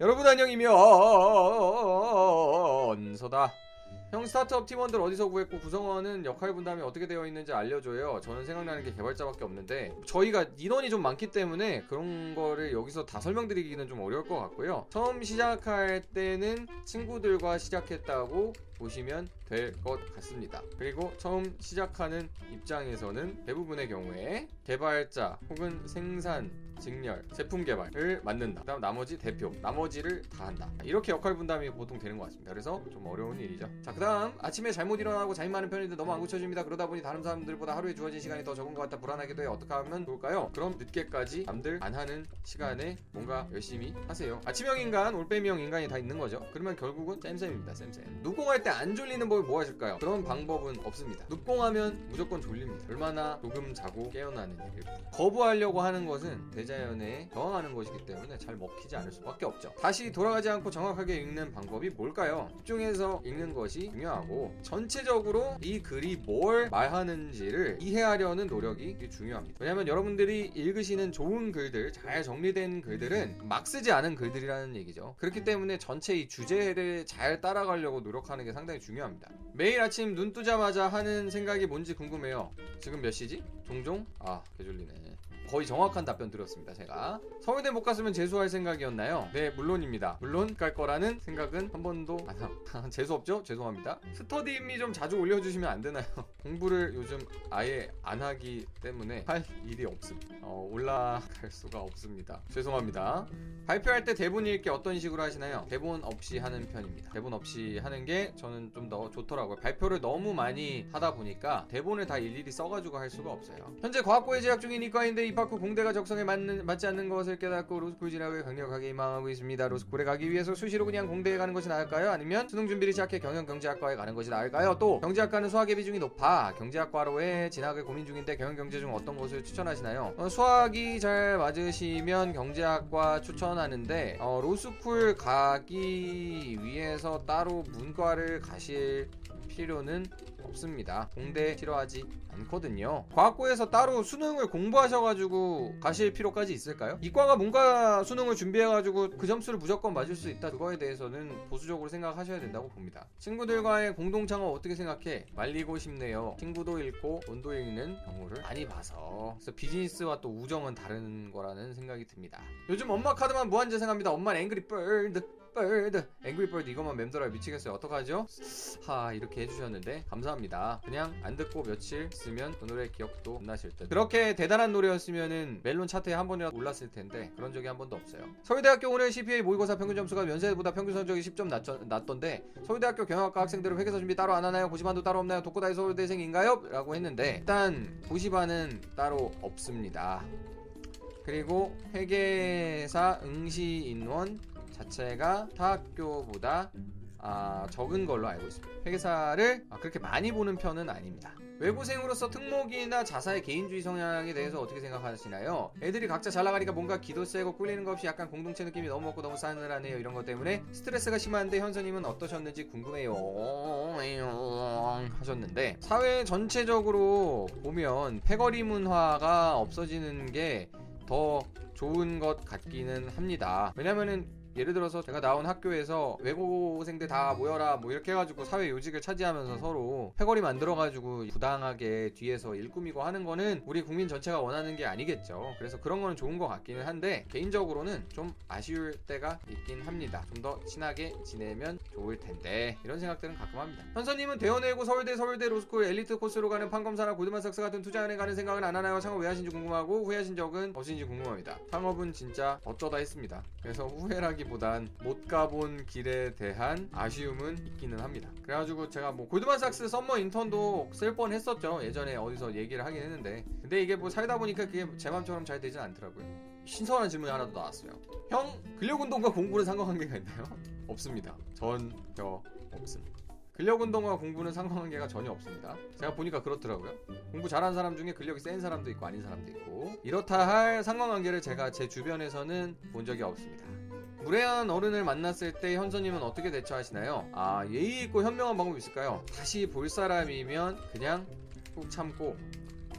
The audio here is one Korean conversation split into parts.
여러분 안녕이면 소다? 형 스타트업 팀원들 어디서 구했고 구성원은 역할 분담이 어떻게 되어 있는지 알려줘요. 저는 생각나는 게 개발자밖에 없는데 저희가 인원이 좀 많기 때문에 그런 거를 여기서 다 설명드리기는 좀 어려울 것 같고요. 처음 시작할 때는 친구들과 시작했다고 보시면 될 것 같습니다. 그리고 처음 시작하는 입장에서는 대부분의 경우에 개발자 혹은 생산, 직렬, 제품 개발을 맡는다. 그다음 나머지 대표, 나머지를 다 한다. 이렇게 역할 분담이 보통 되는 것 같습니다. 그래서 좀 어려운 일이죠. 자, 그다음 아침에 잘못 일어나고 잠이 많은 편인데 너무 안 고쳐집니다. 그러다 보니 다른 사람들보다 하루에 주어진 시간이 더 적은 것 같아 불안하기도 해. 어떻게 하면 좋을까요? 그럼 늦게까지 남들 안 하는 시간에 뭔가 열심히 하세요. 아침형 인간, 올빼미형 인간이 다 있는 거죠. 그러면 결국은 쌤쌤입니다. 쌤쌤. 누공할 때 안 졸리는 법이 무엇일까요? 그런 방법은 없습니다. 눕공하면 무조건 졸립니다. 얼마나 조금 자고 깨어나는 일. 거부하려고 하는 것은 대자연에 저항하는 것이기 때문에 잘 먹히지 않을 수밖에 없죠. 다시 돌아가지 않고 정확하게 읽는 방법이 뭘까요? 집중해서 읽는 것이 중요하고 전체적으로 이 글이 뭘 말하는지를 이해하려는 노력이 중요합니다. 왜냐하면 여러분들이 읽으시는 좋은 글들, 잘 정리된 글들은 막 쓰지 않은 글들이라는 얘기죠. 그렇기 때문에 전체 이 주제를 잘 따라가려고 노력하는 게 상당히 중요합니다. 매일 아침 눈 뜨자마자 하는 생각이 뭔지 궁금해요. 지금 몇 시지? 종종? 아, 개졸리네. 거의 정확한 답변 드렸습니다. 제가 서울대 못 갔으면 재수할 생각이었나요? 네, 물론입니다. 물론 갈 거라는 생각은 한 번도 안 하고 재수 없죠? 죄송합니다. study with me 좀 자주 올려주시면 안 되나요? 공부를 요즘 아예 안 하기 때문에 할 일이 없습니다. 어, 올라갈 수가 없습니다. 죄송합니다. 발표할 때 대본 읽기 어떤 식으로 하시나요? 대본 없이 하는 편입니다. 대본 없이 하는 게 저는 좀 더 좋더라고요. 발표를 너무 많이 하다 보니까 대본을 다 일일이 써가지고 할 수가 없어요. 현재 과학고에 재학 중인 이과인데 입학 후 공대가 적성에 맞는, 맞지 않는 것을 깨닫고 로스쿨 진학을 강력하게 희망하고 있습니다. 로스쿨에 가기 위해서 수시로 그냥 공대에 가는 것이 나을까요? 아니면 수능 준비를 시작해 경영경제학과에 가는 것이 나을까요? 또 경제학과는 수학의 비중이 높아 경제학과로의 진학을 고민 중인데 경영경제 중 어떤 것을 추천하시나요? 어, 수학이 잘 맞으시면 경제학과 추천하는데 어, 로스쿨 가기 위해서 따로 문과를 가실 필요는 없습니다. 공대 싫어하지 않거든요. 과학고에서 따로 수능을 공부하셔가지고 가실 필요까지 있을까요? 이과가 문과 수능을 준비해가지고 그 점수를 무조건 맞을 수 있다. 그거에 대해서는 보수적으로 생각하셔야 된다고 봅니다. 친구들과의 공동 창업 어떻게 생각해? 말리고 싶네요. 친구도 읽고 돈도 읽는 경우를 많이 봐서 그래서 비즈니스와 또 우정은 다른 거라는 생각이 듭니다. 요즘 엄마 카드만 무한 재생합니다. 엄마는 앵그리 bird bird 앵그리 bird 이것만 맴돌아 미치겠어요. 어떡하죠? 하 이렇게 해주셨는데 감사합니다. 그냥 안 듣고 며칠 쓰면 그 노래 기억도 안 나실 듯. 그렇게 대단한 노래였으면은 멜론 차트에 한 번이라도 올랐을 텐데 그런 적이 한 번도 없어요. 서울대학교 오늘 CPA 모의고사 평균 점수가 면세보다 평균 성적이 10점 낮, 낮던데 서울대학교 경영학과 학생들은 회계사 준비 따로 안 하나요? 고시반도 따로 없나요? 독고다이 서울대생인가요? 라고 했는데 일단 고시반은 따로 없습니다. 그리고 회계사 응시 인원 자체가 타 학교보다 아, 적은 걸로 알고 있습니다. 회계사를 아, 그렇게 많이 보는 편은 아닙니다. 외고생으로서 특목이나 자사의 개인주의 성향에 대해서 어떻게 생각하시나요? 애들이 각자 잘 나가니까 뭔가 기도 세고 꿀리는 것 없이 약간 공동체 느낌이 너무 없고 너무 싸늘하네요. 이런 것 때문에 스트레스가 심한데 현선님은 어떠셨는지 궁금해요. 하셨는데 사회 전체적으로 보면 패거리 문화가 없어지는 게 더 좋은 것 같기는 합니다. 왜냐면은 예를 들어서 제가 나온 학교에서 외고생들 다 모여라 뭐 이렇게 해가지고 사회 요직을 차지하면서 서로 패거리 만들어가지고 부당하게 뒤에서 일 꾸미고 하는 거는 우리 국민 전체가 원하는 게 아니겠죠. 그래서 그런 거는 좋은 것 같기는 한데 개인적으로는 좀 아쉬울 때가 있긴 합니다. 좀 더 친하게 지내면 좋을 텐데 이런 생각들은 가끔 합니다. 현서님은 대원외고 서울대 서울대 로스쿨 엘리트 코스로 가는 판검사나 골드만삭스 같은 투자은행 가는 생각은 안 하나요? 창업 왜 하신지 궁금하고 후회하신 적은 없으신지 궁금합니다. 창업은 진짜 어쩌다 했습니다. 그래서 후회라기 보단 못 가본 길에 대한 아쉬움은 있기는 합니다. 그래가지고 제가 뭐 골드만삭스 summer 인턴도 쓸 뻔했었죠. 예전에 어디서 얘기를 하긴 했는데 근데 이게 뭐 살다 보니까 그게 제 맘처럼 잘 되진 않더라고요. 신선한 질문이 하나 더 나왔어요. 형 근력운동과 공부는 상관관계가 있나요? 없습니다. 전혀 없습니다. 근력운동과 공부는 상관관계가 전혀 없습니다. 제가 보니까 그렇더라고요. 공부 잘하는 사람 중에 근력이 센 사람도 있고 아닌 사람도 있고 이렇다 할 상관관계를 제가 제 주변에서는 본 적이 없습니다. 무례한 어른을 만났을 때 현서님은 어떻게 대처하시나요? 아 예의 있고 현명한 방법이 있을까요? 다시 볼 사람이면 그냥 꾹 참고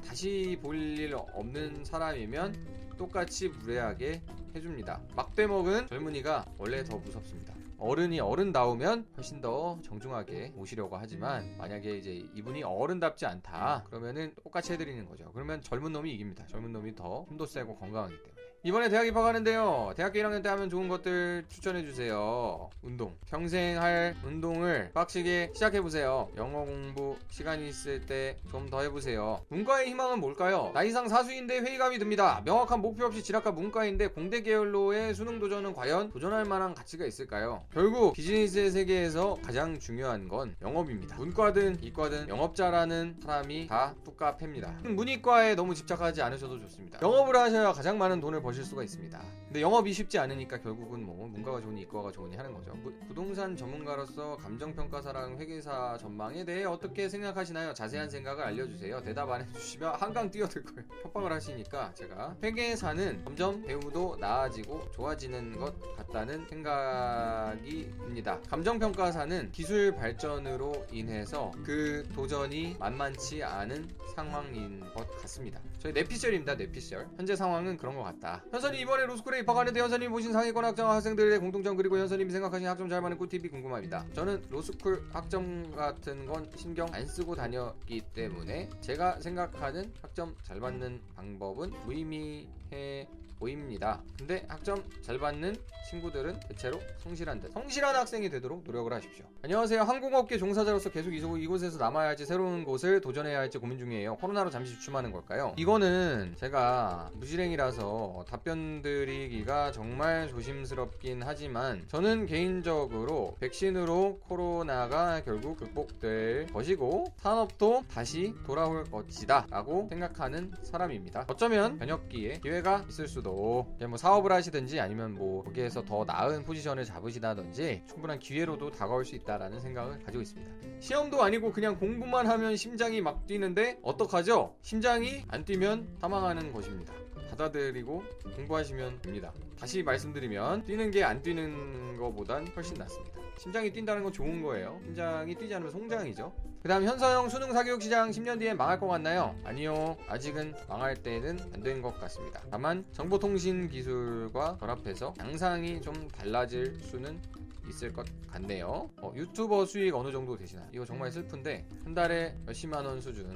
다시 볼 일 없는 사람이면 똑같이 무례하게 해줍니다. 막대먹은 젊은이가 원래 더 무섭습니다. 어른이 어른다우면 훨씬 더 정중하게 모시려고 하지만 만약에 이제 이분이 어른답지 않다 그러면은 똑같이 해드리는 거죠. 그러면 젊은 놈이 이깁니다. 젊은 놈이 더 힘도 세고 건강하기 때문에. 이번에 대학 입학하는데요. 대학교 1학년 때 하면 좋은 것들 추천해주세요. 운동. 평생 할 운동을 빡시게 시작해보세요. 영어 공부 시간이 있을 때 좀 더 해보세요. 문과의 희망은 뭘까요? 나이상 사수인데 회의감이 듭니다. 명확한 목표 없이 진학한 문과인데 공대 계열로의 수능 도전은 과연 도전할 만한 가치가 있을까요? 결국 비즈니스의 세계에서 가장 중요한 건 영업입니다. 문과든 이과든 영업자라는 사람이 다 뚜까팹니다. 문이과에 너무 집착하지 않으셔도 좋습니다. 영업을 하셔야 가장 많은 돈을 버실 수가 있습니다. 근데 영업이 쉽지 않으니까 결국은 뭐 문과가 좋으니 이과가 좋으니 하는 거죠. 부, 부동산 전문가로서 감정평가사랑 회계사 전망에 대해 어떻게 생각하시나요? 자세한 생각을 알려주세요. 대답 안 해주시면 한강 뛰어들 거예요. 협박을 하시니까 제가 회계사는 점점 배우도 나아지고 좋아지는 것 같다는 생각이 듭니다. 감정평가사는 기술 발전으로 인해서 그 도전이 만만치 않은 상황인 것 같습니다. 저희 내피셜입니다. 내피셜. 현재 상황은 그런 것 같다. 현선이 이번에 로스쿨에 입학하는데 현선이 보신 상위권 학점 학생들의 공통점 그리고 현선님이 생각하신 학점 잘 맞는 꿀팁이 궁금합니다. 저는 로스쿨 학점 같은 건 신경 안 쓰고 다녔기 때문에 제가 생각하는 학점 잘 받는 방법은 무의미해 보입니다. 근데 학점 잘 받는 친구들은 대체로 성실한 듯. 성실한 학생이 되도록 노력을 하십시오. 안녕하세요. 항공업계 종사자로서 계속 이곳에서 남아야 할지 새로운 곳을 도전해야 할지 고민 중이에요. 코로나로 잠시 주춤하는 걸까요? 이거는 제가 무실행이라서 답변 드리기가 정말 조심스럽긴 하지만 저는 개인적으로 백신으로 코로나가 결국 극복될 것이고 산업도 다시 돌아올 것이다 라고 생각하는 사람입니다. 어쩌면 변혁기에 기회가 있을 수도 뭐 사업을 하시든지 아니면 뭐 거기에서 더 나은 포지션을 잡으시다든지 충분한 기회로도 다가올 수 있다라는 생각을 가지고 있습니다. 시험도 아니고 그냥 공부만 하면 심장이 막 뛰는데 어떡하죠? 심장이 안 뛰면 사망하는 것입니다. 받아들이고 공부하시면 됩니다. 다시 말씀드리면 뛰는 게 안 뛰는 것보단 훨씬 낫습니다. 심장이 뛴다는 건 좋은 거예요. 심장이 뛰지 않으면 송장이죠. 그 다음 현서형 수능 사교육 시장 10년 뒤에 망할 것 같나요? 아니요. 아직은 망할 때는 안 된 것 같습니다. 다만 정보통신 기술과 결합해서 양상이 좀 달라질 수는 있을 것 같네요. 어, 유튜버 수익 어느 정도 되시나? 이거 정말 슬픈데 한 달에 몇십만 원 수준.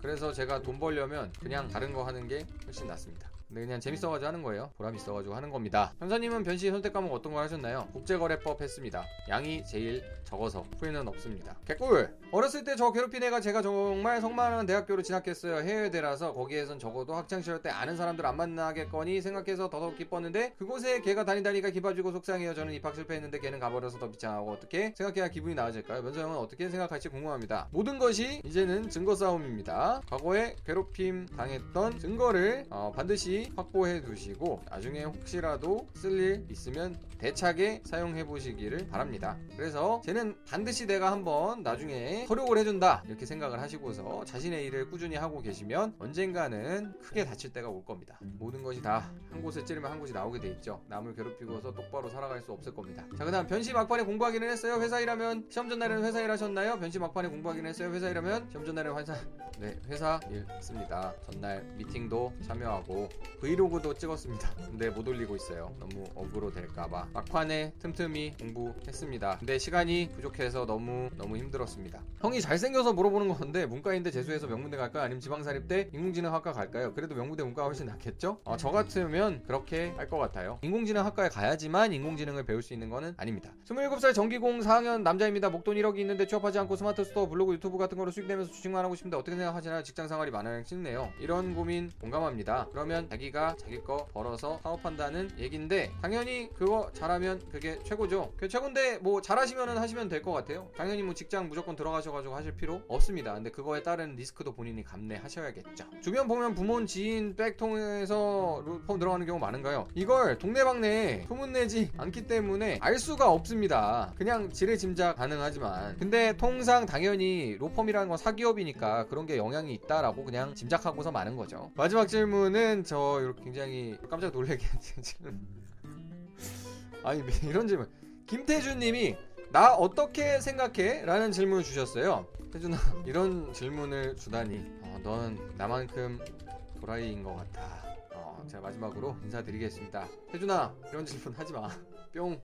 그래서 제가 돈 벌려면 그냥 다른 거 하는 게 훨씬 낫습니다. 근데 그냥 재밌어가지고 하는 거예요. 보람 있어가지고 하는 겁니다. 현사님은 변시 선택 과목 어떤 걸 하셨나요? 국제거래법 했습니다. 양이 제일 적어서 후회는 없습니다. 개꿀! 어렸을 때 저 괴롭힌 애가 제가 정말 성만한 대학교로 진학했어요. 해외대라서 거기에선 적어도 학창시절 때 아는 사람들 안 만나겠거니 생각해서 더더욱 기뻤는데 그곳에 걔가 다니다니까 기빠지고 속상해요. 저는 입학 실패했는데 걔는 가버려서 더 비창하고 어떻게 생각해야 기분이 나아질까요? 면서 형은 어떻게 생각할지 궁금합니다. 모든 것이 이제는 증거 싸움입니다. 과거에 괴롭힘 당했던 증거를 어, 반드시 확보해 두시고 나중에 혹시라도 쓸 일 있으면 대차게 사용해 보시기를 바랍니다. 그래서 쟤는 반드시 내가 한번 나중에 서력을 해준다 이렇게 생각을 하시고서 자신의 일을 꾸준히 하고 계시면 언젠가는 크게 다칠 때가 올 겁니다. 모든 것이 다 한 곳에 찌르면 한 곳이 나오게 돼 있죠. 남을 괴롭히고서 똑바로 살아갈 수 없을 겁니다. 자 그다음 변시 막판에 공부하기는 했어요. 회사 일하면 시험 전날에는 회사 일 하셨나요? 변시 막판에 공부하기는 했어요. 회사 일하면 시험 전날에는 회사 네 회사 일 했습니다. 전날 미팅도 참여하고 브이로그도 찍었습니다. 근데 못 올리고 있어요. 너무 어그로 될까봐 막판에 틈틈이 공부했습니다. 근데 시간이 부족해서 너무 너무 힘들었습니다. 형이 잘생겨서 물어보는 건데 문과인데 재수해서 명문대 갈까요? 아니면 지방사립대 인공지능학과 갈까요? 그래도 명문대 문과가 훨씬 낫겠죠? 어, 저 같으면 그렇게 할 것 같아요. 인공지능학과에 가야지만 인공지능을 배울 수 있는 거는 아닙니다. 27살 전기공 4학년 남자입니다. 목돈 1억이 있는데 취업하지 않고 스마트 스토어, 블로그, 유튜브 같은 거로 수익 내면서 주식만 하고 싶은데 어떻게 생각하시나요? 직장 생활이 마냥 싫네요. 이런 고민 공감합니다. 그러면 자기가 자기 거 벌어서 사업한다는 얘긴데 당연히 그거 잘하면 그게 최고죠. 그 최고인데 뭐 잘하시면 하시면 될 것 같아요. 당연히 뭐 직장 무조건 들어가셔가지고 하실 필요 없습니다. 근데 그거에 따른 리스크도 본인이 감내하셔야겠죠. 주변 보면 부모님 지인 백 통해서 폼 들어가는 경우 많은가요? 이걸 동네방네 소문내지 않기 때문에 알 수가 없습니다. 그냥 지레 짐작 가능하지만 근데 통상 당연히 로펌이라는 건 사기업이니까 그런 게 영향이 있다라고 그냥 짐작하고서 많은 거죠. 마지막 질문은 저 이렇게 굉장히 깜짝 놀래게 하는 질문. 아니 이런 질문. 김태준 님이 나 어떻게 생각해? 라는 질문을 주셨어요. 태준아 이런 질문을 주다니 어, 넌 나만큼 도라이인 것 같아. 어, 제가 마지막으로 인사드리겠습니다. 혜준아 이런 질문 하지 마. 뿅.